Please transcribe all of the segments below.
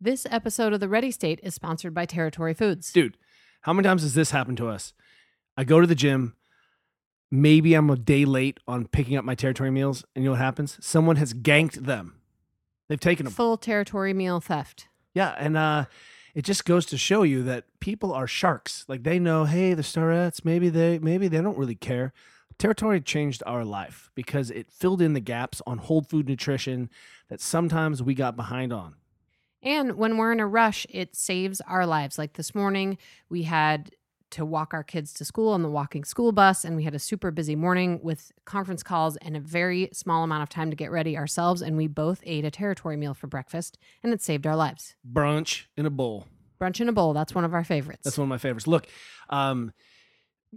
This episode of The Ready State is sponsored by Territory Foods. Dude, how many times has this happened to us? I go to the gym, maybe I'm a day late on picking up my territory meals, and you know what happens? Someone has ganked them. They've taken them. Full territory meal theft. Yeah, and uh it just goes to show you that people are sharks. Like they know, hey, the Starretts, maybe they maybe they don't really care. Territory changed our life because it filled in the gaps on whole food nutrition that sometimes we got behind on. And when we're in a rush, it saves our lives. Like this morning, we had to walk our kids to school on the walking school bus, and we had a super busy morning with conference calls and a very small amount of time to get ready ourselves. And we both ate a territory meal for breakfast, and it saved our lives. Brunch in a bowl. Brunch in a bowl, that's one of our favorites. That's one of my favorites. Look, um,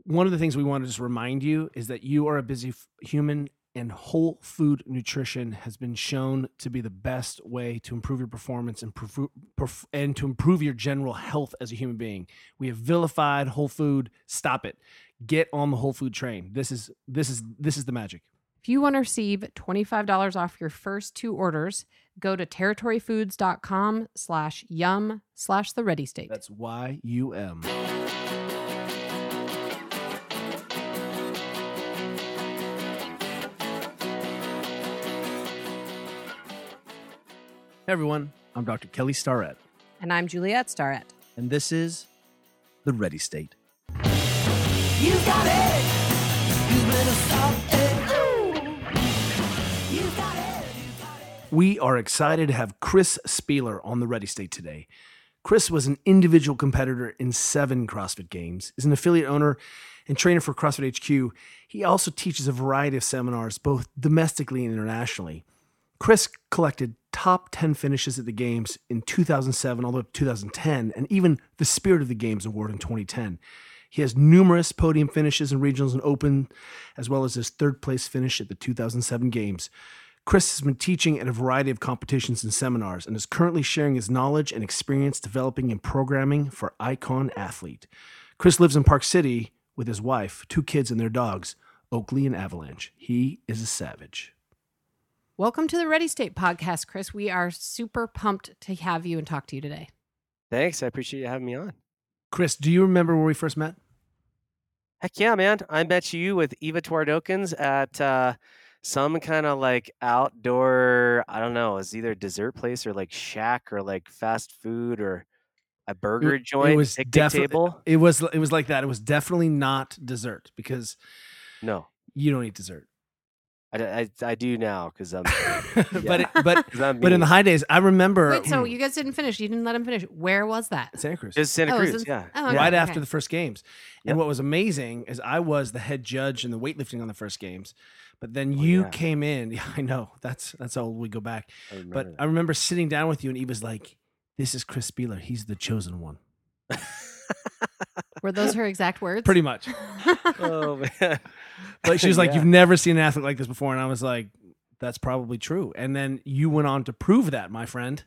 one of the things we want to just remind you is that you are a busy f- human and whole food nutrition has been shown to be the best way to improve your performance and, perf- perf- and to improve your general health as a human being. We have vilified whole food. Stop it. Get on the whole food train. This is this is this is the magic. If you want to receive $25 off your first two orders, go to territoryfoods.com slash yum slash the ready state. That's Y Hey everyone, I'm Dr. Kelly Starrett, And I'm Juliette Starrett. and this is the Ready State. You got it. You better stop it. You got it. We are excited to have Chris Spealler on the Ready State today. Chris was an individual competitor in seven CrossFit Games, is an affiliate owner and trainer for CrossFit HQ. He also teaches a variety of seminars, both domestically and internationally. Chris collected top 10 finishes at the Games in 2007, all the way up to 2010, and even the Spirit of the Games award in 2010. He has numerous podium finishes in regionals and open, as well as his third place finish at the 2007 Games. Chris has been teaching at a variety of competitions and seminars and is currently sharing his knowledge and experience developing and programming for Icon Athlete. Chris lives in Park City with his wife, two kids, and their dogs, Oakley and Avalanche. He is a savage. Welcome to the Ready State podcast, Chris. We are super pumped to have you and talk to you today. Thanks. I appreciate you having me on. Chris, do you remember where we first met? Heck yeah, man. I met you with Eva Twardokens at uh, some kind of like outdoor, I don't know, it's either dessert place or like shack or like fast food or a burger it joint, was picnic defi- table. It was it was like that. It was definitely not dessert because No, you don't eat dessert. I, d- I, I do now because I'm, but it, but 'cause I'm but in the high days, I remember Wait, so hmm. you guys didn't finish. You didn't let him finish. Where was that? Santa Cruz. Just Santa Oh, Cruz, it's in- yeah. oh, okay. right after the first games. Yep. And what was amazing is I was the head judge in the weightlifting on the first games. But then Oh, you yeah. came in. Yeah, I know. That's that's how we go back. I But that. I remember sitting down with you and Eva's like, This is Chris Spealler. He's the chosen one. Were those her exact words? Pretty much. oh man, Like she was like, Yeah. You've never seen an athlete like this before. And I was like, That's probably true. And then you went on to prove that, my friend.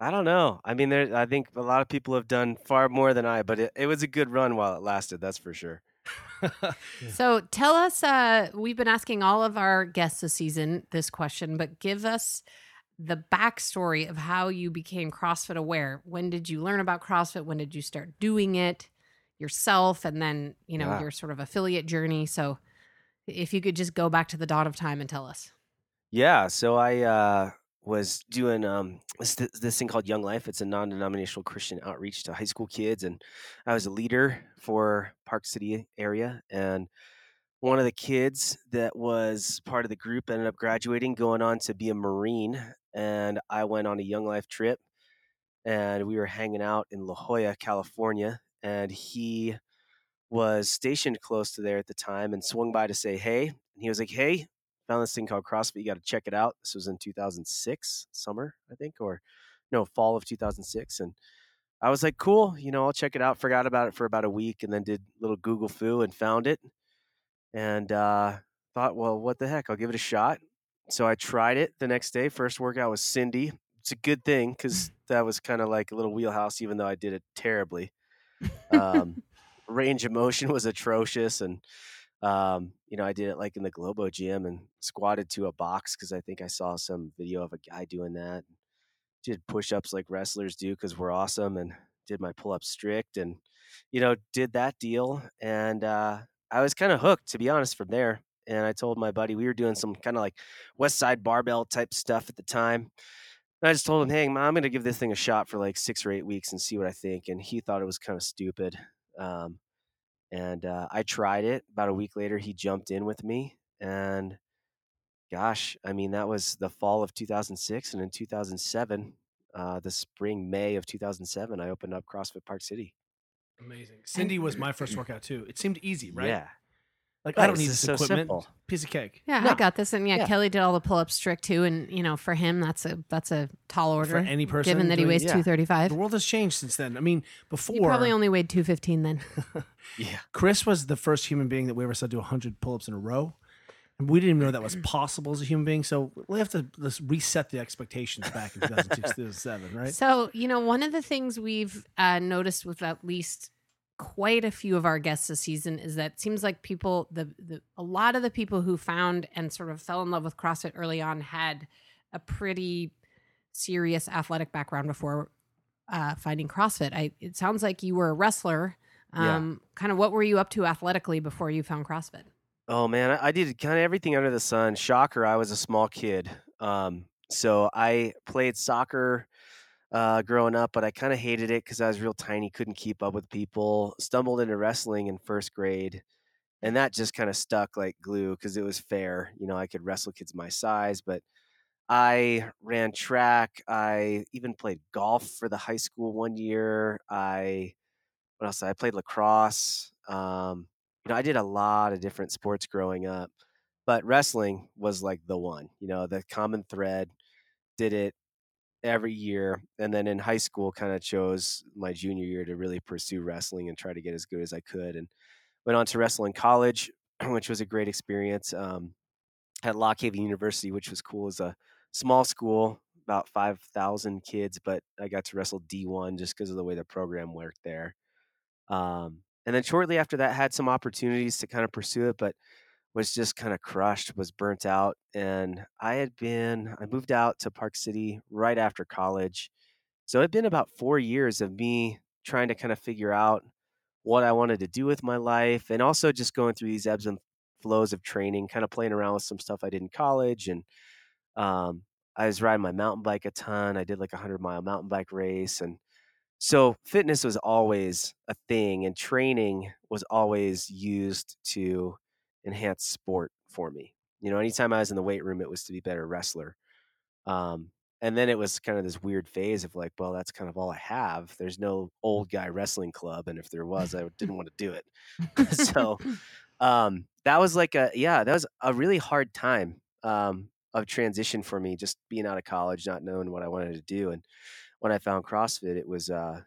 I don't know. I mean, there. I think a lot of people have done far more than I, but it, it was a good run while it lasted. That's for sure. So tell us, uh, we've been asking all of our guests this season this question, but give us the backstory of how you became CrossFit aware. When did you learn about CrossFit? When did you start doing it yourself? And then, you know, Yeah. your sort of affiliate journey. So if you could just go back to the dawn of time and tell us. Yeah, so I uh, was doing um, this this thing called Young Life. It's a non-denominational Christian outreach to high school kids, and I was a leader for Park City area. And one of the kids that was part of the group ended up graduating, going on to be a Marine. And I went on a Young Life trip, and we were hanging out in La Jolla, California. And he was stationed close to there at the time, and swung by to say hey. And he was like, "Hey, found this thing called CrossFit. You got to check it out. This was in 2006, summer, I think, or no, fall of 2006. And I was like, cool, you know, I'll check it out. Forgot about it for about a week and then did a little Google foo and found it. And uh, thought, well, what the heck? I'll give it a shot. So I tried it the next day. First workout was Cindy. It's a good thing because that was kind of like a little wheelhouse, even though I did it terribly. Um, range of motion was atrocious. And um, you know, I did it like in the Globo gym and squatted to a box because I think I saw some video of a guy doing that. did push-ups like wrestlers do because we're awesome, and did my pull-ups strict, and you know did that deal, and uh, I was kind of hooked to be honest from there. And I told my buddy we were doing some kind of like West Side barbell type stuff at the time. And I just told him, "Hey, man, I'm going to give this thing a shot for like six or eight weeks and see what I think." And he thought it was kind of stupid. Um, and uh, I tried it. About a week later, he jumped in with me, and gosh, I mean, that was the fall of 2006, and in 2007, uh, the spring May of 2007, I opened up CrossFit Park City. Amazing. Cindy was my first workout too. It seemed easy, right? Yeah, Like I don't Nice, need this so equipment. simple. Piece of cake. Yeah, No. I got this. And yeah, Yeah. Kelly did all the pull ups strict too. And you know, for him, that's a that's a tall order. For any person, given that he doing- weighs yeah. two thirty five. The world has changed since then. I mean, before He probably only weighed two fifteen then. yeah. Chris was the first human being that we ever saw do 100 pull-ups in a row. And we didn't even know that was possible as a human being. So we have to let's reset the expectations back in 2006, 2007, right? So, you know, one of the things we've uh, noticed with at least quite a few of our guests this season is that it seems like people, the, the a lot of the people who found and sort of fell in love with CrossFit early on had a pretty serious athletic background before uh, finding CrossFit. I, it sounds like you were a wrestler. Yeah. Um, Kind of what were you up to athletically before you found CrossFit? Oh man, I, I did kind of everything under the sun. Shocker, I was a small kid. Um, so I played soccer uh, growing up, but I kind of hated it because I was real tiny, couldn't keep up with people. Stumbled into wrestling in first grade, and that just kind of stuck like glue because it was fair. You know, I could wrestle kids my size, but I ran track. I even played golf for the high school one year. I what else? I played lacrosse. Um, you know, I did a lot of different sports growing up, but wrestling was like the one. You know, the common thread. Did it every year, and then in high school, kind of chose my junior year to really pursue wrestling and try to get as good as I could, and went on to wrestle in college, which was a great experience. Um, at Lock Haven University, which was cool. as a small school, about five thousand kids, but I got to wrestle D one just because of the way the program worked there. Um, and then shortly after that, had some opportunities to kind of pursue it, but was just kind of crushed, was burnt out. And I had been, I moved out to Park City right after college. So it had been about four years of me trying to kind of figure out what I wanted to do with my life and also just going through these ebbs and flows of training, kind of playing around with some stuff I did in college. And um, I was riding my mountain bike a ton. I did like a 100 mile mountain bike race. And so fitness was always a thing, and training was always used to enhance sport for me. You know, anytime I was in the weight room, it was to be better wrestler. Um, and then it was kind of this weird phase of like, well, that's kind of all I have. There's no old guy wrestling club, and if there was, I didn't want to do it. so um, that was like a yeah, that was a really hard time um, of transition for me, just being out of college, not knowing what I wanted to do, and when I found CrossFit, it was uh,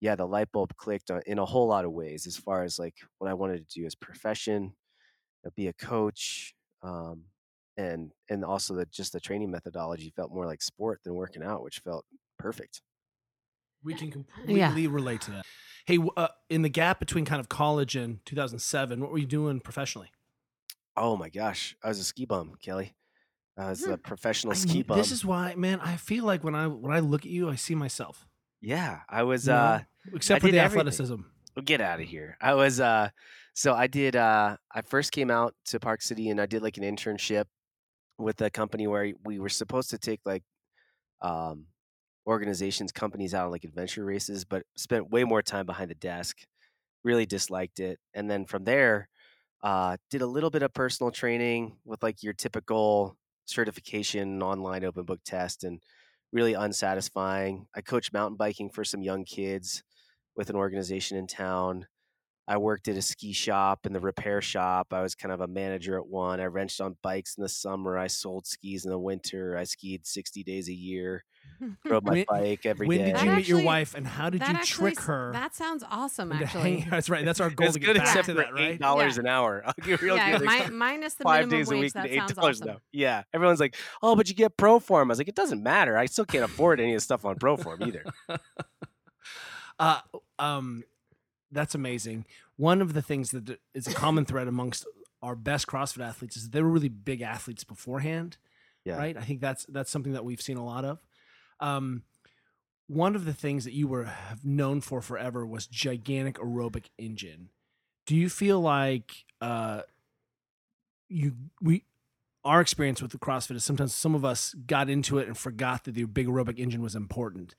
yeah, the light bulb clicked in a whole lot of ways as far as like what I wanted to do as profession, uh, be a coach, um, and and also the just the training methodology felt more like sport than working out, which felt perfect. We can completely relate to that. Hey, uh, in the gap between kind of college and 2007, what were you doing professionally? Oh my gosh, I was a ski bum, Kelly. I was Hmm. a professional I ski knew- bum. This is why, man. I feel like when I when I look at you, I see myself. yeah, I was. You know? uh Except I for did the everything. athleticism. well, get out of here. I was uh so I did uh I first came out to Park City and I did like an internship with a company where we were supposed to take like um organizations, companies out on like adventure races, but spent way more time behind the desk. Really disliked it. And then from there, uh did a little bit of personal training with like your typical certification online open book test and really unsatisfying. I coached mountain biking for some young kids with an organization in town. I worked at a ski shop in the repair shop. I was kind of a manager at one. I wrenched on bikes in the summer. I sold skis in the winter. I skied 60 days a year. Rode my When- bike every day. when did That you meet your wife, and how did you actually trick her? That sounds awesome, actually. hanging- That's right. That's our goal It's to good get back except to for that, right? eight dollars Yeah. an hour. I'll give real yeah, good. mi- minus the five minimum days a wage, week that and eight sounds dollars awesome. now. Yeah, everyone's like, "Oh, but you get Proform." I was like, "It doesn't matter. I still can't afford any of the stuff on Proform either." Uh, um, that's amazing. One of the things that is a common thread amongst our best CrossFit athletes is they were really big athletes beforehand, Yeah. right? I think that's that's something that we've seen a lot of. Um, one of the things that you were have known for forever was gigantic aerobic engine. Do you feel like uh, you we our experience with the CrossFit is sometimes some of us got into it and forgot that the big aerobic engine was important.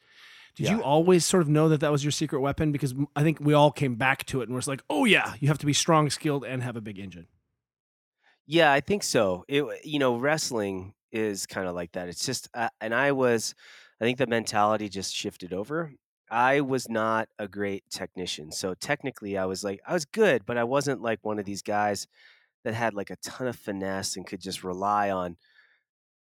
Did you always sort of know that that was your secret weapon? Because I think we all came back to it and was like, oh yeah, you have to be strong, skilled, and have a big engine. Yeah, I think so. It you know, wrestling is kind of like that. It's just uh, and I was I think the mentality just shifted over. I was not a great technician. So technically I was like I was good, but I wasn't like one of these guys that had like a ton of finesse and could just rely on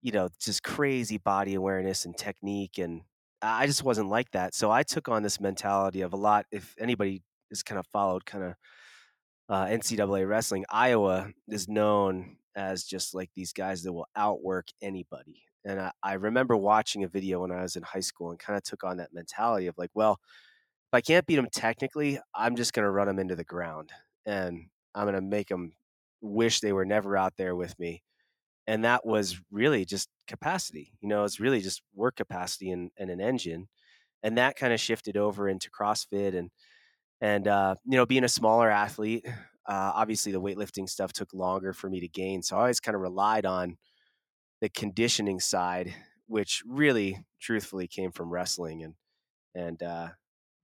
you know, just crazy body awareness and technique and I just wasn't like that. So I took on this mentality of a lot if anybody has kind of followed kind of uh, NCAA wrestling, Iowa is known as just like these guys that will outwork anybody. And I, I remember watching a video when I was in high school and kind of took on that mentality of like, well, if I can't beat them technically, I'm just going to run them into the ground and I'm going to make them wish they were never out there with me. And that was really just capacity. You know, it's really just work capacity and, and an engine. And that kind of shifted over into CrossFit and and uh, you know being a smaller athlete uh, obviously the weightlifting stuff took longer for me to gain so i always kind of relied on the conditioning side which really truthfully came from wrestling and and uh,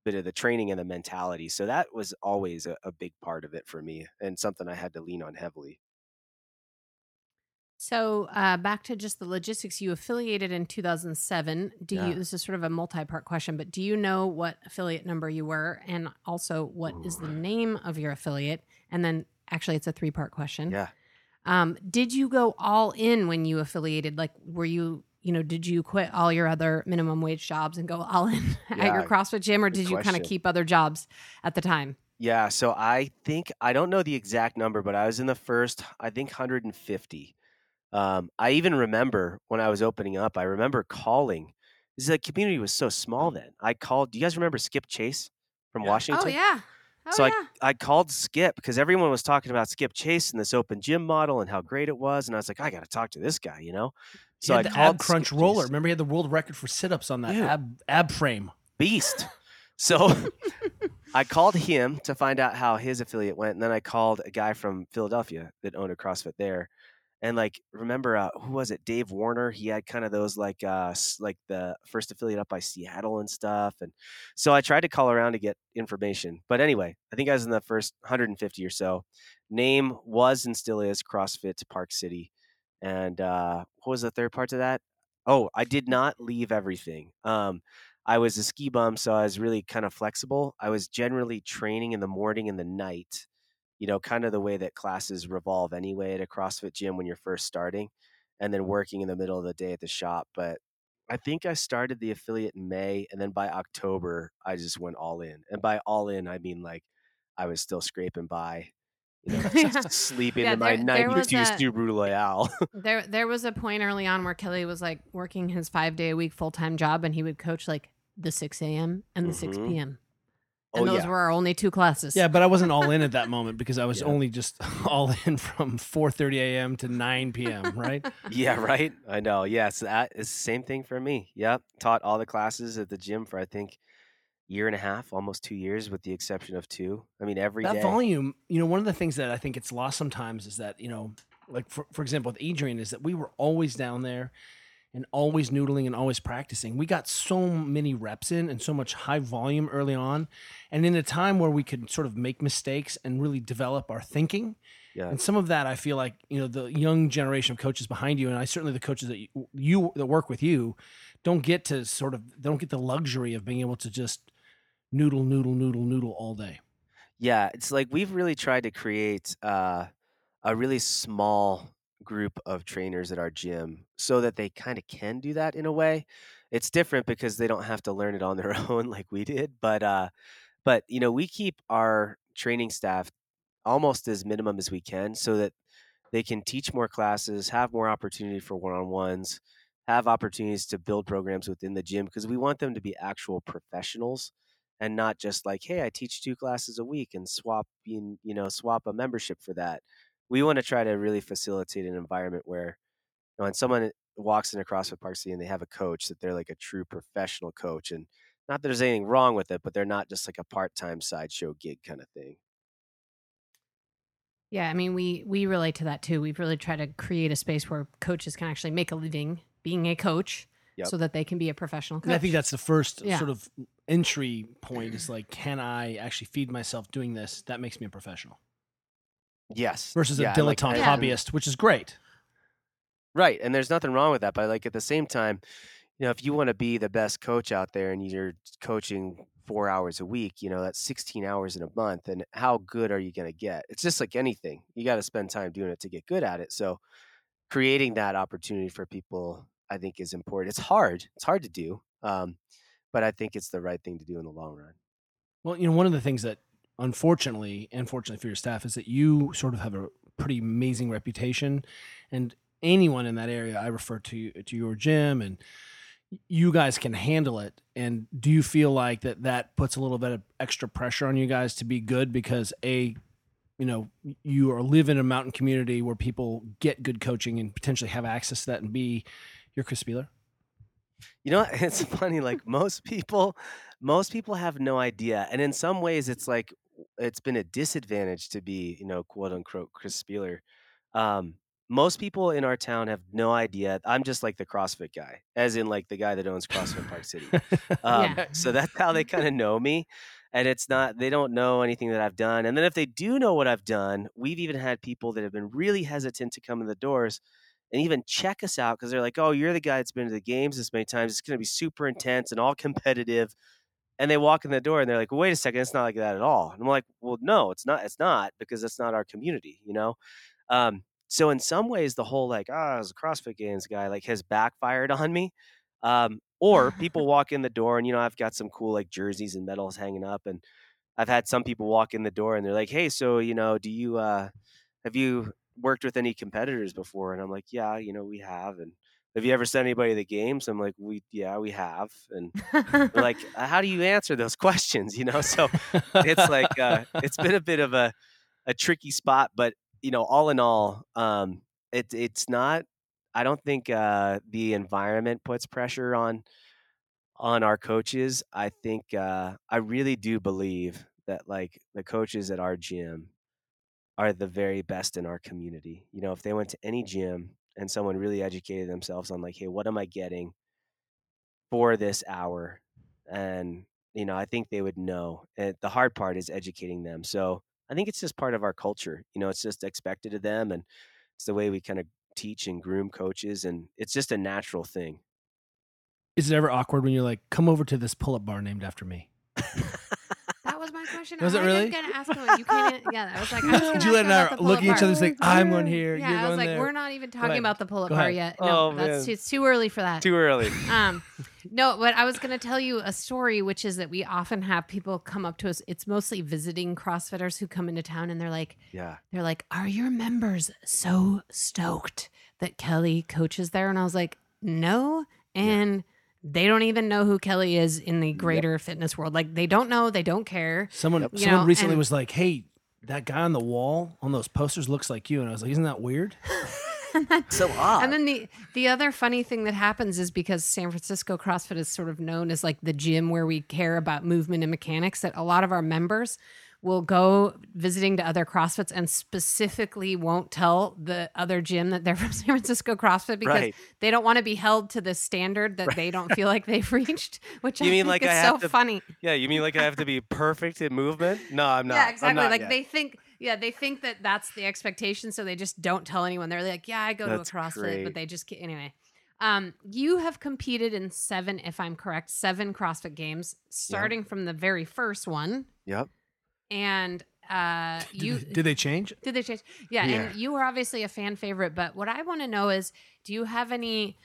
bit of the training and the mentality so that was always a, a big part of it for me and something i had to lean on heavily So uh, back to just the logistics. You affiliated in 2007. Do Yeah. you? This is sort of a multi-part question, but do you know what affiliate number you were, and also what is the name of your affiliate? And then, actually, it's a three-part question. yeah Um, did you go all in when you affiliated? Like, were you, you know, did you quit all your other minimum wage jobs and go all in at your CrossFit gym, or did you kind of keep other jobs at the time? Yeah, so I think I don't know the exact number, but I was in the first, I think 150. Um, I even remember when I was opening up, I remember calling. This the community was so small then. I called. Do you guys remember Skip Chase from Yeah. Washington? Oh yeah. Oh So yeah. I called Skip because everyone was talking about Skip Chase and this open gym model and how great it was, and I was like, I got to talk to this guy, you know. He So I the called ab crunch Skip roller. Chase. Remember, he had the world record for sit ups on that ab ab frame. beast. So I called him to find out how his affiliate went, and then I called a guy from Philadelphia that owned a CrossFit there. And like, remember uh, who was it? Dave Werner. He had kind of those like, uh, like the first affiliate up by Seattle and stuff. And so I tried to call around to get information. But anyway, I think I was in the first 150 or so. Name was and still is CrossFit Park City. And uh, what was the third part to that? Oh, I did not leave everything. Um, I was a ski bum, so I was really kind of flexible. I was generally training in the morning and the night, you know, kind of the way that classes revolve anyway at a CrossFit gym when you're first starting, and then working in the middle of the day at the shop. But I think I started the affiliate in May, and then by October, I just went all in. And by all in, I mean like I was still scraping by, you know, Yeah. sleeping Yeah, in my there- was 92 a- Subaru Loyale. There, there was a point early on where Kelly was like working his five day a week full time job, and he would coach like the six a.m. and the six Mhm. p.m. Oh, And those yeah. were our only two classes. Yeah, but I wasn't all in at that moment because I was Yeah. only just all in from 4:30 a.m. to 9 p.m. Right? Yeah, right. I know. Yes, that is the same thing for me. Yep, taught all the classes at the gym for I think year and a half, almost two years, with the exception of two. I mean, every day. that volume, you know, one of the things that I think it's lost sometimes is that you know, like for for example with Adrian, is that we were always down there and always noodling and always practicing. We got so many reps in and so much high volume early on, and in a time where we could sort of make mistakes and really develop our thinking. Yeah. And some of that, I feel like you know, the young generation of coaches behind you, and I certainly the coaches that you, you that work with you, don't get to sort of don't get the luxury of being able to just noodle, noodle, noodle, noodle all day. Yeah, it's like we've really tried to create uh, a really small group of trainers at our gym so that they kind of can do that in a way. It's different because they don't have to learn it on their own like we did, but uh, but you know we keep our training staff almost as minimum as we can so that they can teach more classes, have more opportunity for one-on-ones, have opportunities to build programs within the gym because we want them to be actual professionals and not just like, hey, I teach two classes a week and swap you know, swap a membership for that. We want to try to really facilitate an environment where you know, when someone walks into CrossFit Park City and they have a coach that they're like a true professional coach, and not that there's anything wrong with it, but they're not just like a part-time sideshow gig kind of thing. Yeah, I mean, we we relate to that too. We've really tried to create a space where coaches can actually make a living being a coach, Yep. so that they can be a professional coach. And I think that's the first Yeah. sort of mm, entry point is like, can I actually feed myself doing this? That makes me a professional Yes, versus Yeah, a dilettante I- Yeah. hobbyist, which is great. Right. And there's nothing wrong with that. But like at the same time, you know, if you want to be the best coach out there and you're coaching four hours a week, you know, that's 16 hours in a month. And how good are you going to get? It's just like anything. You got to spend time doing it to get good at it. So creating that opportunity for people, I think is important. It's hard. It's hard to do. Um, but I think it's the right thing to do in the long run. Well, you know, one of the things that unfortunately, and fortunately for your staff, is that you sort of have a pretty amazing reputation, and anyone in that area, I refer to to your gym, and you guys can handle it. And do you feel like that that puts a little bit of extra pressure on you guys to be good because a you know you are live in a mountain community where people get good coaching and potentially have access to that and b you're Chris Spealler You know, it's funny. Like most people, most people have no idea, and in some ways, it's like it's been a disadvantage to be, you know, quote unquote Chris Spealler. Um, most people in our town have no idea. I'm just like the CrossFit guy, as in like the guy that owns CrossFit Park City. Um, Yeah. So that's how they kind of know me. And it's not, they don't know anything that I've done. And then if they do know what I've done, we've even had people that have been really hesitant to come in the doors and even check us out because they're like, oh, you're the guy that's been to the games this many times. It's going to be super intense and all competitive. And they walk in the door and they're like, wait a second, it's not like that at all. And I'm like, well, no, it's not. It's not because it's not our community, you know? Um, so in some ways, the whole like, ah, I was a CrossFit Games guy, like has backfired on me. Um, or people walk in the door and you know I've got some cool like jerseys and medals hanging up, and I've had some people walk in the door and they're like, hey, so you know, do you uh, have you worked with any competitors before? And I'm like, yeah, you know, we have. And have you ever sent anybody the games? I'm like, we yeah, we have. And like, "Uh, how do you answer those questions? You know, so it's like uh, it's been a bit of a a tricky spot, but you know, all in all, um, it it's not. I don't think uh, the environment puts pressure on on our coaches. I think uh, I really do believe that like the coaches at our gym are the very best in our community. You know, if they went to any gym and someone really educated themselves on like, hey, what am I getting for this hour? And you know, I think they would know. And the hard part is educating them. So I think it's just part of our culture. You know, it's just expected of them, and it's the way we kind of teach and groom coaches, and it's just a natural thing. is it ever awkward when you're like come over to this pull-up bar named after me my question. Was it I really? was gonna ask him. You can't. Yeah, I was like, I was gonna juliet ask and i are looking at each other bar. saying i'm going here Yeah, you're I going was like, there we're not even talking about the pull-up bar yet. No, Oh, that's man. it's too early for that. Too early. Um, no, but I was going to tell you a story, which is that we often have people come up to us. It's mostly visiting CrossFitters who come into town, and they're like, Yeah. they're like, "Are your members so stoked that Kelly coaches there?" And I was like, "No," and they don't even know who Kelly is in the greater fitness world. Like they don't know, they don't care. someone Yep. Someone know, recently and- was like hey that guy on the wall on those posters looks like you and i was like isn't that weird So odd. And then the the other funny thing that happens is because San Francisco CrossFit is sort of known as like the gym where we care about movement and mechanics that a lot of our members will go visiting to other CrossFits and specifically won't tell the other gym that they're from San Francisco CrossFit because Right. they don't want to be held to the standard that they don't feel like they've reached, which You I mean think like is I so to- funny. yeah, you mean like I have to be perfect in movement? No, I'm not. Yeah, exactly. not Like yet. they think, yeah, they think that that's the expectation, so they just don't tell anyone. They're like, yeah, I go That's to a CrossFit, great. but they just anyway. Um, you have competed in seven, if I'm correct, seven CrossFit games, starting from the very first one, Yep. And uh, did, you did they change did they change? Yeah, Yeah. and you were obviously a fan favorite, but what I want to know is, do you have any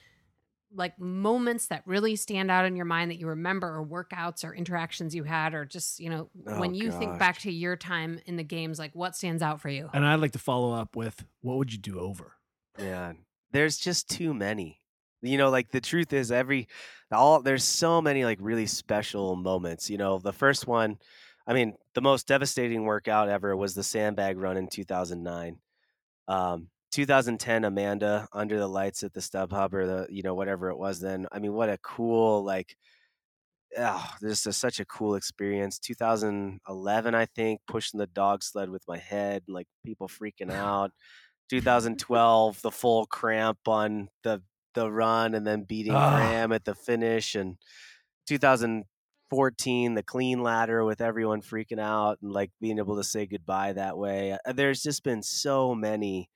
like moments that really stand out in your mind that you remember, or workouts or interactions you had, or just you know when Oh, you think back to your time in the games, like what stands out for you? and i'd like to follow up with what would you do over Yeah, there's just too many. You know, like the truth is every all there's so many like really special moments. You know, the first one, I mean, the most devastating workout ever was the sandbag run in 2009. Um, 2010 Amanda under the lights at the StubHub or the you know whatever it was then. I mean, what a cool like. Oh, this is such a cool experience. 2011, I think, pushing the dog sled with my head, and like people freaking out. 2012, the full cramp on the the run, and then beating Ah. Graham at the finish, and 2014, the clean ladder with everyone freaking out and like being able to say goodbye that way. Uh, There's just been so many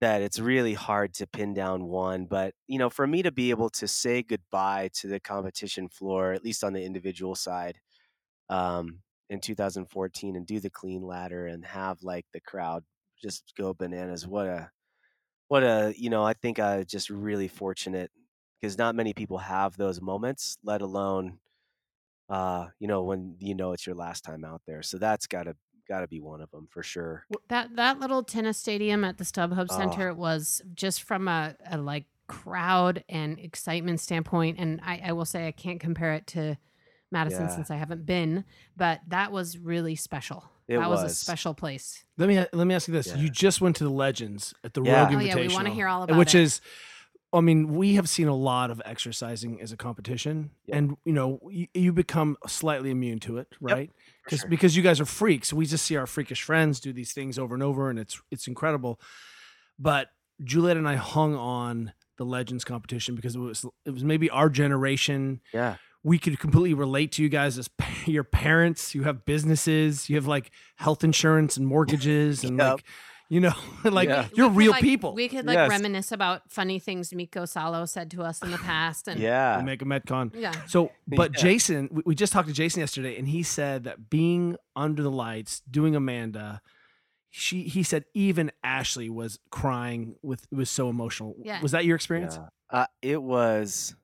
that it's really hard to pin down one. But, you know, for me to be able to say goodbye to the competition floor, at least on the individual side, um, in 2014 and do the clean ladder and have like the crowd just go bananas. What a, what a, you know, I think I just really fortunate because not many people have those moments, let alone, uh, you know, when you know it's your last time out there. So that's gotta, gotta be one of them for sure. That that little tennis stadium at the StubHub Oh. Center was just from a, a like crowd and excitement standpoint, and I, I will say I can't compare it to Madison Yeah. since I haven't been, but that was really special. It that was. a special place. Let me let me ask you this: Yeah. You just went to the Legends at the Yeah. Rogue Oh Invitational, yeah, we want to hear all about which it. is, I mean, we have seen a lot of exercising as a competition, Yep. and you know, you, you become slightly immune to it, right? Because sure. because you guys are freaks, we just see our freakish friends do these things over and over, and it's it's incredible. But Juliet and I hung on the Legends competition because it was it was maybe our generation Yeah. we could completely relate to you guys as your parents. You have businesses, you have like health insurance and mortgages, and Yep. like, you know, like Yeah. you're real like- people. We could like Yes. reminisce about funny things Mikko Salo said to us in the past, and Yeah. make a Metcon. yeah. So, but Yeah. Jason, we, we just talked to Jason yesterday, and he said that being under the lights, doing Amanda, she he said even Ashley was crying with it was so emotional. Yeah. Was that your experience? Yeah. Uh, it was,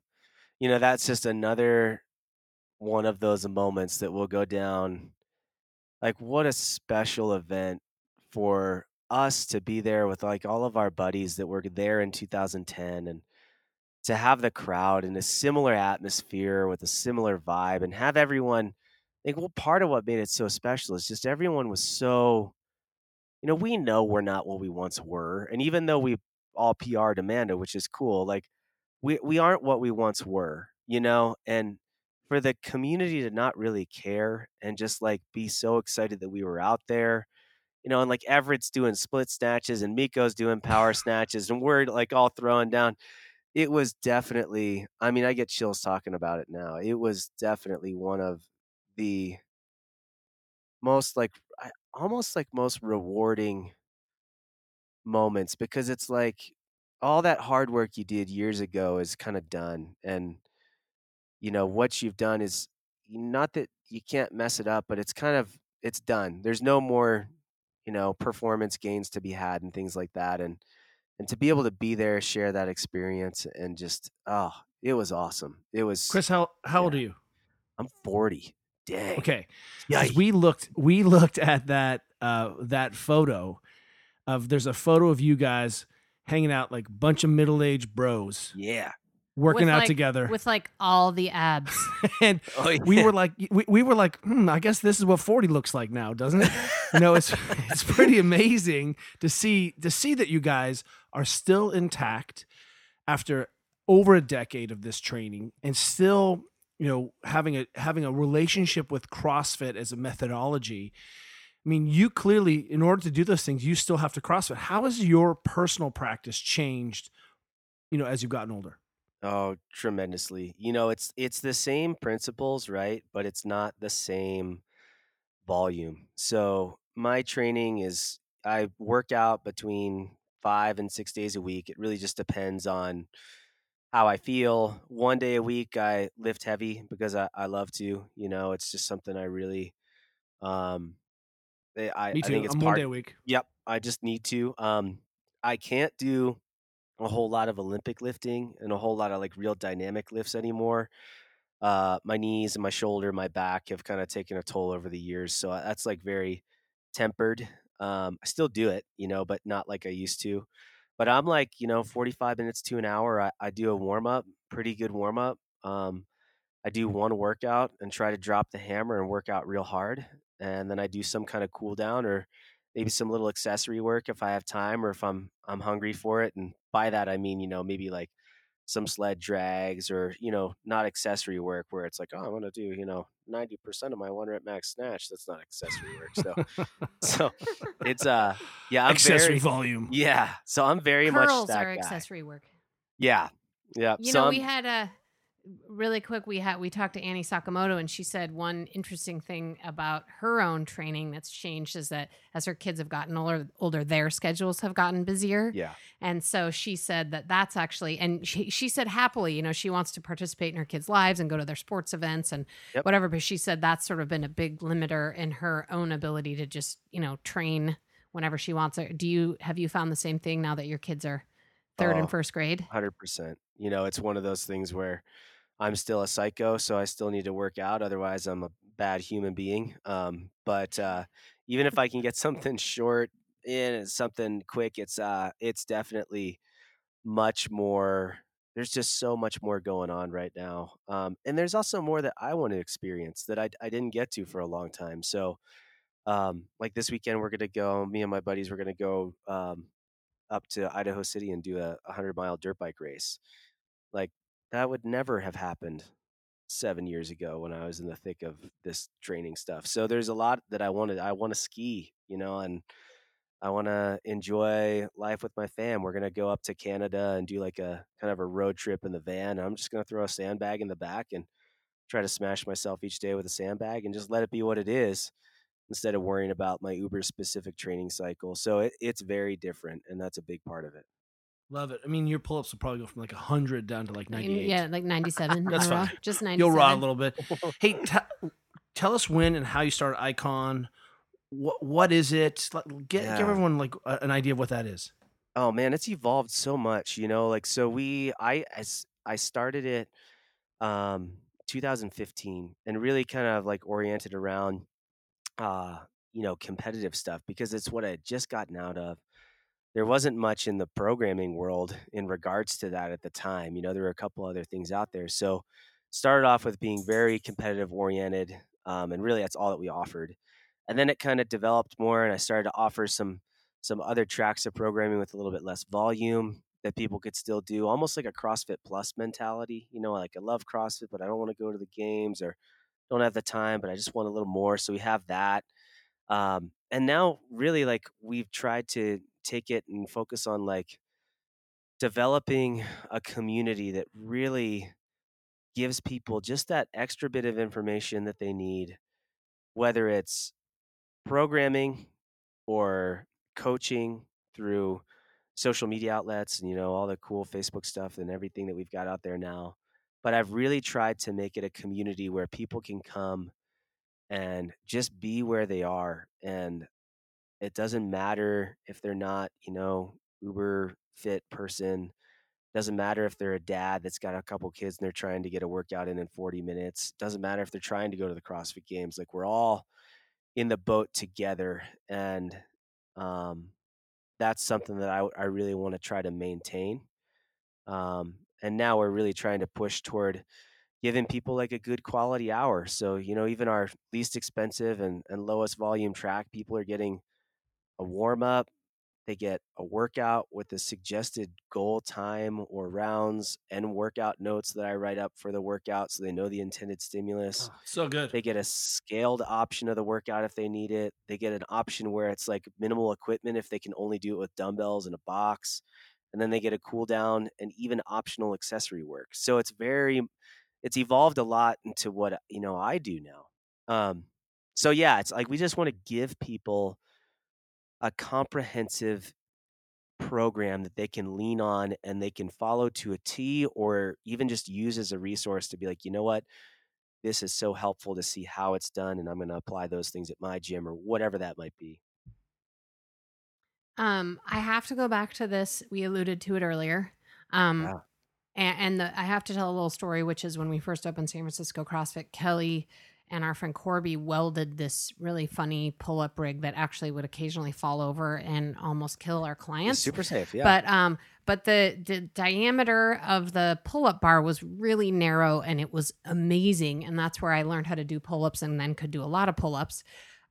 you know, that's just another one of those moments that will go down. Like, what a special event for us to be there with like all of our buddies that were there in 2010 and to have the crowd in a similar atmosphere with a similar vibe and have everyone like well part of what made it so special is just everyone was so you know we know we're not what we once were and even though we all PR'd Amanda, which is cool. Like we we aren't what we once were, you know, and for the community to not really care and just like be so excited that we were out there, you know, and like Everett's doing split snatches and Mikko's doing power snatches and we're like all throwing down. It was definitely, I mean, I get chills talking about it now. It was definitely one of the most like almost like most rewarding moments because it's like all that hard work you did years ago is kind of done and you know what you've done is not that you can't mess it up but it's kind of it's done there's no more you know performance gains to be had and things like that and and to be able to be there share that experience and just oh it was awesome. It was Chris, how how old are you? i'm 40 dang. Okay. yeah we looked we looked at that uh that photo of there's a photo of you guys hanging out like bunch of middle-aged bros yeah working With, out like- together. with like all the abs. and oh, we were like we, we were like hmm, i guess this is what 40 looks like now doesn't it? You know it's it's pretty amazing to see to see that you guys are still intact after over a decade of this training and still you know having a having a relationship with crossfit as a methodology. I mean you clearly in order to do those things you still have to crossfit. How has your personal practice changed you know as you've gotten older Oh, tremendously. You know, it's it's the same principles, right? But it's not the same volume. So my training is I work out between five and six days a week. It really just depends on how I feel. One day a week I lift heavy because I, I love to. You know, it's just something I really um I, I me I too think it's i'm part one day a week Yep, I just need to. Um, I can't do a whole lot of Olympic lifting and a whole lot of like real dynamic lifts anymore. Uh, my knees and my shoulder, my back have kind of taken a toll over the years, so uh, that's like very tempered. Um, I still do it, you know, but not like I used to. But I'm like, you know, 45 minutes to an hour. I, I do a warm up, pretty good warm up. Um, I do one workout and try to drop the hammer and work out real hard, and then I do some kind of cool down or maybe some little accessory work if I have time or if I'm I'm hungry for it. And by that I mean, you know, maybe like some sled drags or, you know, not accessory work where it's like, oh, I want to do, you know, 90% of my one rep max snatch. That's not accessory work. So so it's uh yeah, I'm Accessory very, volume. yeah. So I'm very much Curls that are guy. accessory work. Yeah. Yeah. You so know, I'm- we had a really quick. We had we talked to Annie Sakamoto, and she said one interesting thing about her own training that's changed is that as her kids have gotten older, older their schedules have gotten busier. yeah. And so she said that that's actually, and she, she said happily, you know, she wants to participate in her kids' lives and go to their sports events and Yep. whatever. But she said that's sort of been a big limiter in her own ability to just, you know, train whenever she wants it. Do you, have you found the same thing now that your kids are third Oh. and first grade? Hundred percent. You know, it's one of those things where I'm still a psycho, so I still need to work out. Otherwise, I'm a bad human being. Um, but uh, even if I can get something short in and something quick, it's uh, it's definitely much more. There's just so much more going on right now, um, and there's also more that I want to experience that I I didn't get to for a long time. So, um, like this weekend, we're gonna go. Me and my buddies, we're gonna go um, up to Idaho City and do a 100 mile dirt bike race. Like that would never have happened seven years ago when I was in the thick of this training stuff. So there's a lot that I wanted. I want to ski, you know, and I want to enjoy life with my fam. We're gonna go up to Canada and do like a kind of a road trip in the van. I'm just gonna throw a sandbag in the back and try to smash myself each day with a sandbag and just let it be what it is instead of worrying about my uber specific training cycle. So it, it's very different and that's a big part of it. Love it. I mean, your pull ups will probably go from like 100 down to like 98. Yeah, like 97. That's I don't fine. Just 97. You'll raw a little bit. Hey, t- tell us when and how you started Icon. What what is it? Get, Yeah. Give everyone like a- an idea of what that is. Oh man, it's evolved so much, you know. Like so, we I as I started it, um, 2015, and really kind of like oriented around, uh, you know, competitive stuff because it's what I had just gotten out of. There wasn't much in the programming world in regards to that at the time. You know, there were a couple other things out there. So, started off with being very competitive oriented, um, and really that's all that we offered. And then it kind of developed more, and I started to offer some some other tracks of programming with a little bit less volume that people could still do, almost like a CrossFit Plus mentality. You know, like I love CrossFit, but I don't want to go to the games or don't have the time, but I just want a little more. So we have that. Um, and now, really, like we've tried to take it and focus on like developing a community that really gives people just that extra bit of information that they need, whether it's programming or coaching through social media outlets and you know all the cool Facebook stuff and everything that we've got out there now. But I've really tried to make it a community where people can come and just be where they are and it doesn't matter if they're not, you know, uber fit person. Doesn't matter if they're a dad that's got a couple kids and they're trying to get a workout in in 40 minutes. Doesn't matter if they're trying to go to the CrossFit games. Like we're all in the boat together and um, that's something that I, I really want to try to maintain um, and now we're really trying to push toward giving people like a good quality hour so you know even our least expensive and, and lowest volume track people are getting a warm up they get a workout with the suggested goal time or rounds and workout notes that i write up for the workout so they know the intended stimulus so good. they get a scaled option of the workout if they need it. They get an option where it's like minimal equipment if they can only do it with dumbbells and a box. And then they get a cool down and even optional accessory work. So it's very it's evolved a lot into what you know I do now. Um so yeah, it's like we just want to give people a comprehensive program that they can lean on and they can follow to a T or even just use as a resource to be like, you know what? this is so helpful to see how it's done and i'm going to apply those things at my gym or whatever that might be Um, I have to go back to this. We alluded to it earlier. Um, Yeah. and, and the, I have to tell a little story, which is when we first opened San Francisco CrossFit, Kelly and our friend Corby welded this really funny pull up rig that actually would occasionally fall over and almost kill our It's clients. super safe yeah But um, but the the diameter of the pull up bar was really narrow and it was amazing, and that's where I learned how to do pull ups and then could do a lot of pull ups.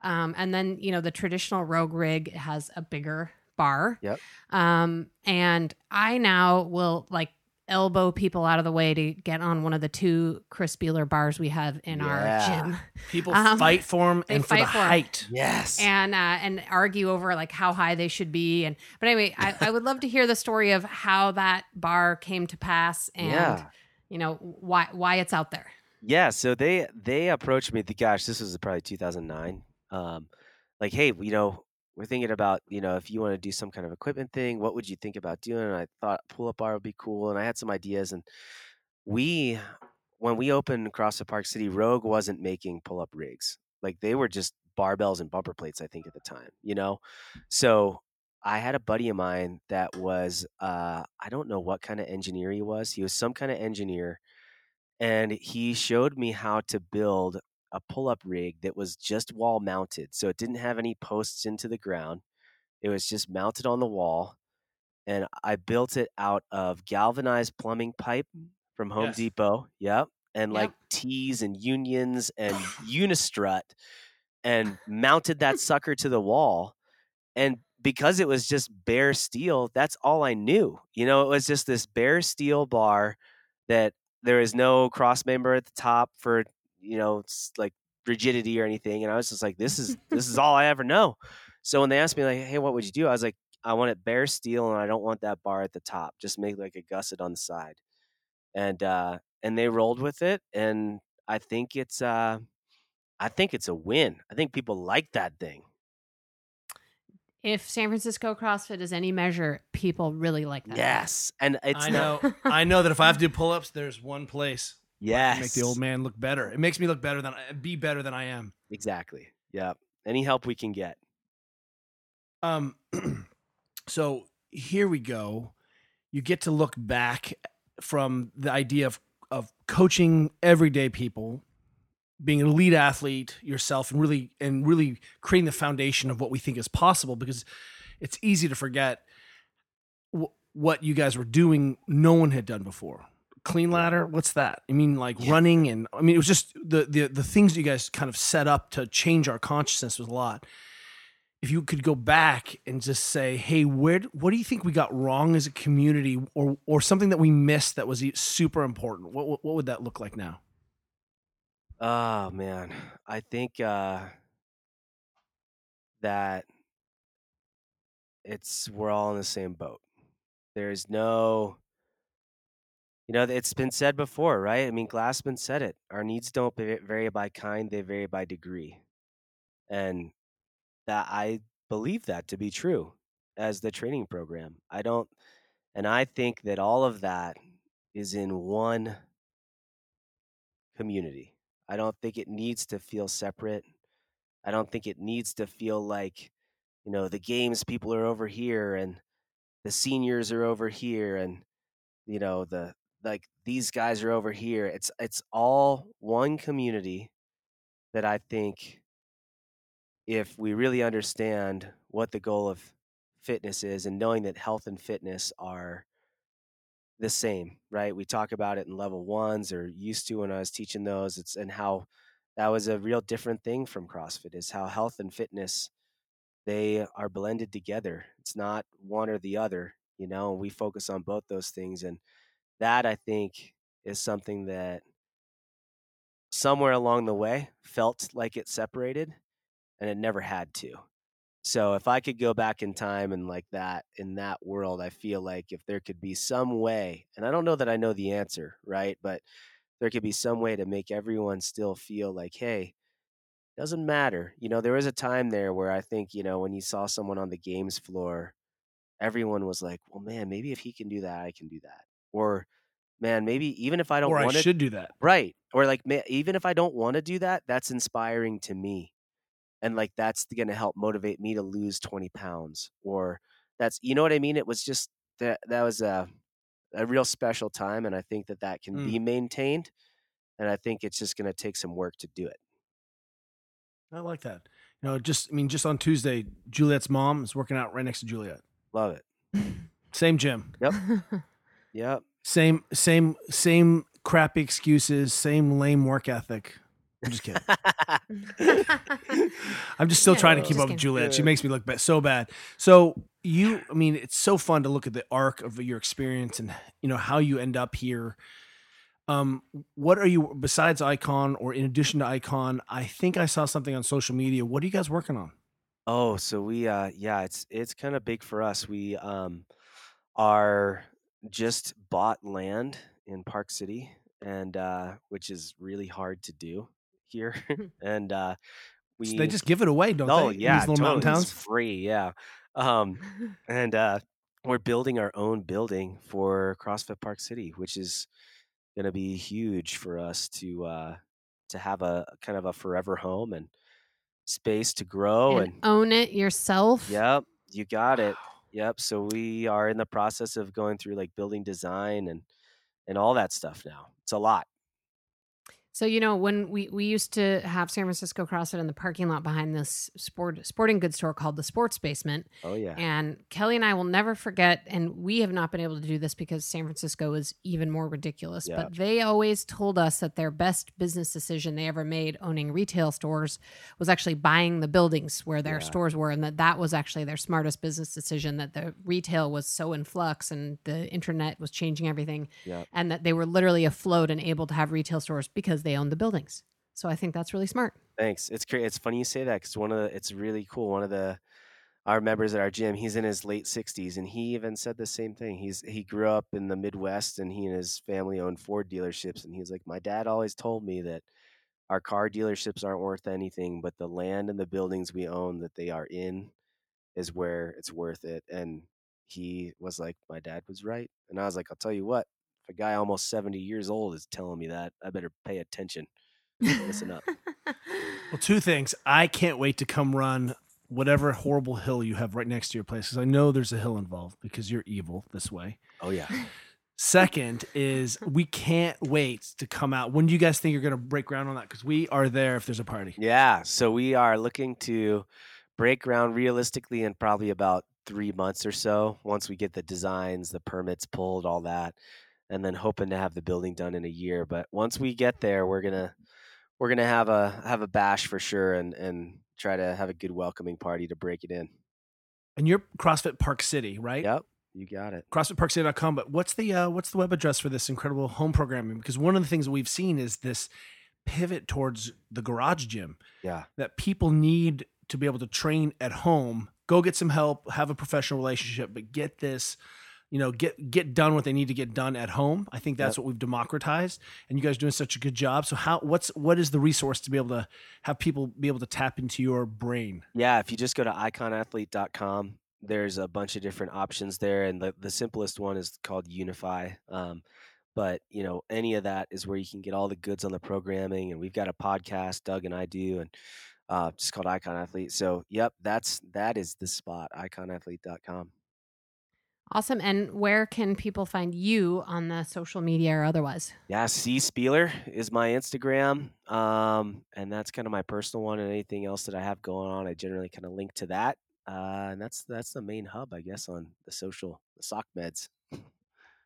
Um, and then you know the traditional Rogue rig has a bigger bar. Yep. Um, and I now will like elbow people out of the way to get on one of the two Chris Spealler bars we have in our gym. People Um, fight for them they and for the fight for 'em. height. Yes. and uh, and argue over like how high they should be and but anyway I, I would love to hear the story of how that bar came to pass and yeah. you know why why it's out there Yeah, so they they approached me. Gosh, this was probably 2009. Um, like, hey, you know, we're thinking about, you know, if you want to do some kind of equipment thing, what would you think about doing? And I thought pull up bar would be cool, and I had some ideas. And we, when we opened CrossFit Park City, Rogue wasn't making pull up rigs. Like they were just barbells and bumper plates, I think, at the time. You know, so I had a buddy of mine that was, uh, I don't know what kind of engineer he was. He was some kind of engineer and he showed me how to build a pull-up rig that was just wall mounted so it didn't have any posts into the ground it was just mounted on the wall and i built it out of galvanized plumbing pipe from home Yes. depot yep and Yep. like T's and unions and unistrut and mounted that sucker to the wall and because it was just bare steel that's all i knew you know it was just this bare steel bar that there is no cross member at the top for you know s- like rigidity or anything and i was just like this is this is all i ever know. So when they asked me like hey what would you do? I was like i want it bare steel and i don't want that bar at the top just make like a gusset on the side. And uh and they rolled with it and i think it's uh i think it's a win. I think people like that thing. If san francisco crossfit is any measure people really like that yes and it's I not- know. I know that if I have to do pull-ups, there's one place yes make the old man look better. It makes me look better than be better than I am. exactly yep any help we can get Um, so here we go. You get to look back from the idea of of coaching everyday people, being an elite athlete yourself, and really and really creating the foundation of what we think is possible. Because it's easy to forget wh- what you guys were doing. No one had done before. Clean ladder, what's that? I mean, like Yeah. running, and I mean, it was just the the the things you guys kind of set up to change our consciousness was a lot if you could go back and just say, "Hey, where? What do you think we got wrong as a community, or or something that we missed that was super important? What what, what would that look like now?" Oh man, I think uh, that it's we're all in the same boat. There's no, you know, it's been said before, right? I mean, Glassman said it. Our needs don't vary by kind; they vary by degree, and that I believe that to be true as the training program. I don't, and I think that all of that is in one community. I don't think it needs to feel separate. I don't think it needs to feel like, you know, the games people are over here and the seniors are over here and you know, the like these guys are over here. It's it's all one community that I think if we really understand what the goal of fitness is and knowing that health and fitness are the same, right? We talk about it in level ones or used to when I was teaching those. It's and how that was a real different thing from CrossFit is how health and fitness they are blended together. It's not one or the other, you know, we focus on both those things. And that I think is something that somewhere along the way felt like it separated and it never had to. So if I could go back in time and like that in that world, I feel like if there could be some way, and I don't know that I know the answer, right? But there could be some way to make everyone still feel like, hey, doesn't matter. You know, there was a time there where I think, you know, when you saw someone on the games floor, everyone was like, well, man, maybe if he can do that, I can do that. Or, man, maybe even if I don't want to should do that. Right. Or like even if I don't want to do that, that's inspiring to me. And like that's going to help motivate me to lose 20 pounds or that's you know what I mean? It was just that that was a a real special time and I think that that can Mm. be maintained and I think it's just going to take some work to do it. I like that. You know, just I mean, just on Tuesday, Juliet's mom is working out right next to Juliet. Love it. Same gym, Yep. same same same crappy excuses, same lame work ethic. I'm just kidding. I'm just still Yeah, trying to keep up kidding. with Juliet. She makes me look ba- so bad. So you, I mean, it's so fun to look at the arc of your experience and you know how you end up here. Um, what are you besides Icon or in addition to Icon? I think I saw something on social media. What are you guys working on? Oh, so we uh yeah, it's it's kind of big for us. We um are just bought land in Park City and uh which is really hard to do here. and uh we So they just give it away, don't Oh they? in yeah, these little mountain totally. It's towns. free, yeah. Um and uh we're building our own building for CrossFit Park City, which is going to be huge for us to uh to have a kind of a forever home and space to grow and and own it yourself. Yep, you got it. Yep. So we are in the process of going through like building design and and all that stuff now. It's a lot. So you know when we we used to have San Francisco CrossFit in the parking lot behind this sport sporting goods store called the Sports Basement, Oh yeah. and Kelly and I will never forget. And we have not been able to do this because San Francisco is even more ridiculous. Yeah. But they always told us that their best business decision they ever made owning retail stores was actually buying the buildings where their Yeah. stores were, and that that was actually their smartest business decision. That the retail was so in flux and the internet was changing everything Yep. and that they were literally afloat and able to have retail stores because they owned the buildings. So I think that's really smart. Thanks. It's great. It's funny you say that because one of the it's really cool. One of the our members at our gym, he's in his late sixties, and he even said the same thing. He's he grew up in the Midwest, and he and his family owned Ford dealerships, and he's like, my dad always told me that our car dealerships aren't worth anything, but the land and the buildings we own that they are in is where it's worth it. And he was like, my dad was right, and I was like, I'll tell you what. A guy almost seventy years old is telling me that, I better pay attention. Listen up. Well, two things. I can't wait to come run whatever horrible hill you have right next to your place because I know there's a hill involved because you're evil this way. Oh yeah. Second is we can't wait to come out. When do you guys think you're going to break ground on that? Because we are there if there's a party. Yeah, so we are looking to break ground realistically in probably about three months or so once we get the designs, the permits pulled, all that, and then hoping to have the building done in a year. But once we get there, we're gonna we're gonna have a have a bash for sure and and try to have a good welcoming party to break it in. And you're CrossFit Park City, right? Yep, you got it. CrossFitParkCity.com. But what's the uh, what's the web address for this incredible home programming? Because one of the things that we've seen is this pivot towards the garage gym. Yeah, that people need to be able to train at home go get some help have a professional relationship but get this you know get get done what they need to get done at home i think that's Yep. what we've democratized and you guys are doing such a good job so how what's what is the resource to be able to have people be able to tap into your brain yeah. If you just go to iconathlete.com, there's a bunch of different options there, and the the simplest one is called Unify. Um, but you know any of that is where you can get all the goods on the programming and we've got a podcast doug and i do and uh, just called icon athlete so yep that's that is the spot iconathlete.com Awesome. And where can people find you on the social media or otherwise? yeah c spealler is my instagram um, and that's kind of my personal one and anything else that i have going on i generally kind of link to that uh, and that's that's the main hub i guess on the social the sock meds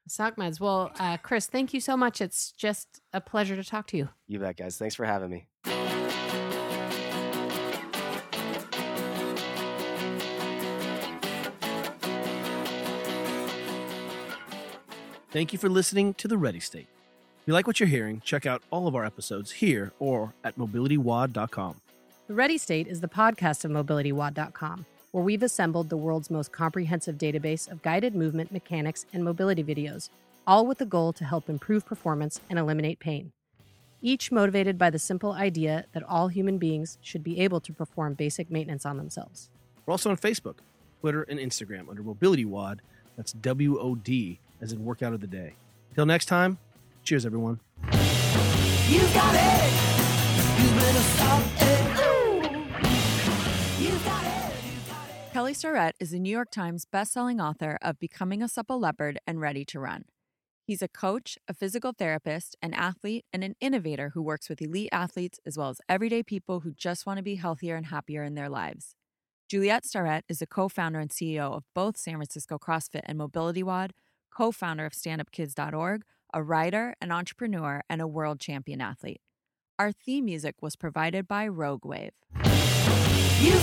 Sock meds. Well, uh, Chris, thank you so much. It's just a pleasure to talk to you. you bet guys thanks for having me thank you for listening to the ready state if you like what you're hearing check out all of our episodes here or at mobilitywod.com The Ready State is the podcast of MobilityWOD.com, where we've assembled the world's most comprehensive database of guided movement, mechanics, and mobility videos, all with the goal to help improve performance and eliminate pain. Each motivated by the simple idea that all human beings should be able to perform basic maintenance on themselves. We're also on Facebook, Twitter, and Instagram under Mobility WOD. That's W O D, as in workout of the day. Till next time, cheers, everyone. You got it. You better stop it. You got it. You got it. Kelly Starrett is a New York Times bestselling author of Becoming a Supple Leopard and Ready to Run. He's a coach, a physical therapist, an athlete, and an innovator who works with elite athletes as well as everyday people who just want to be healthier and happier in their lives. Juliet Starrett is a co founder and CEO of both San Francisco CrossFit and Mobility WOD, co founder of StandUpKids.org, a writer, an entrepreneur, and a world champion athlete. Our theme music was provided by Rogue Wave. You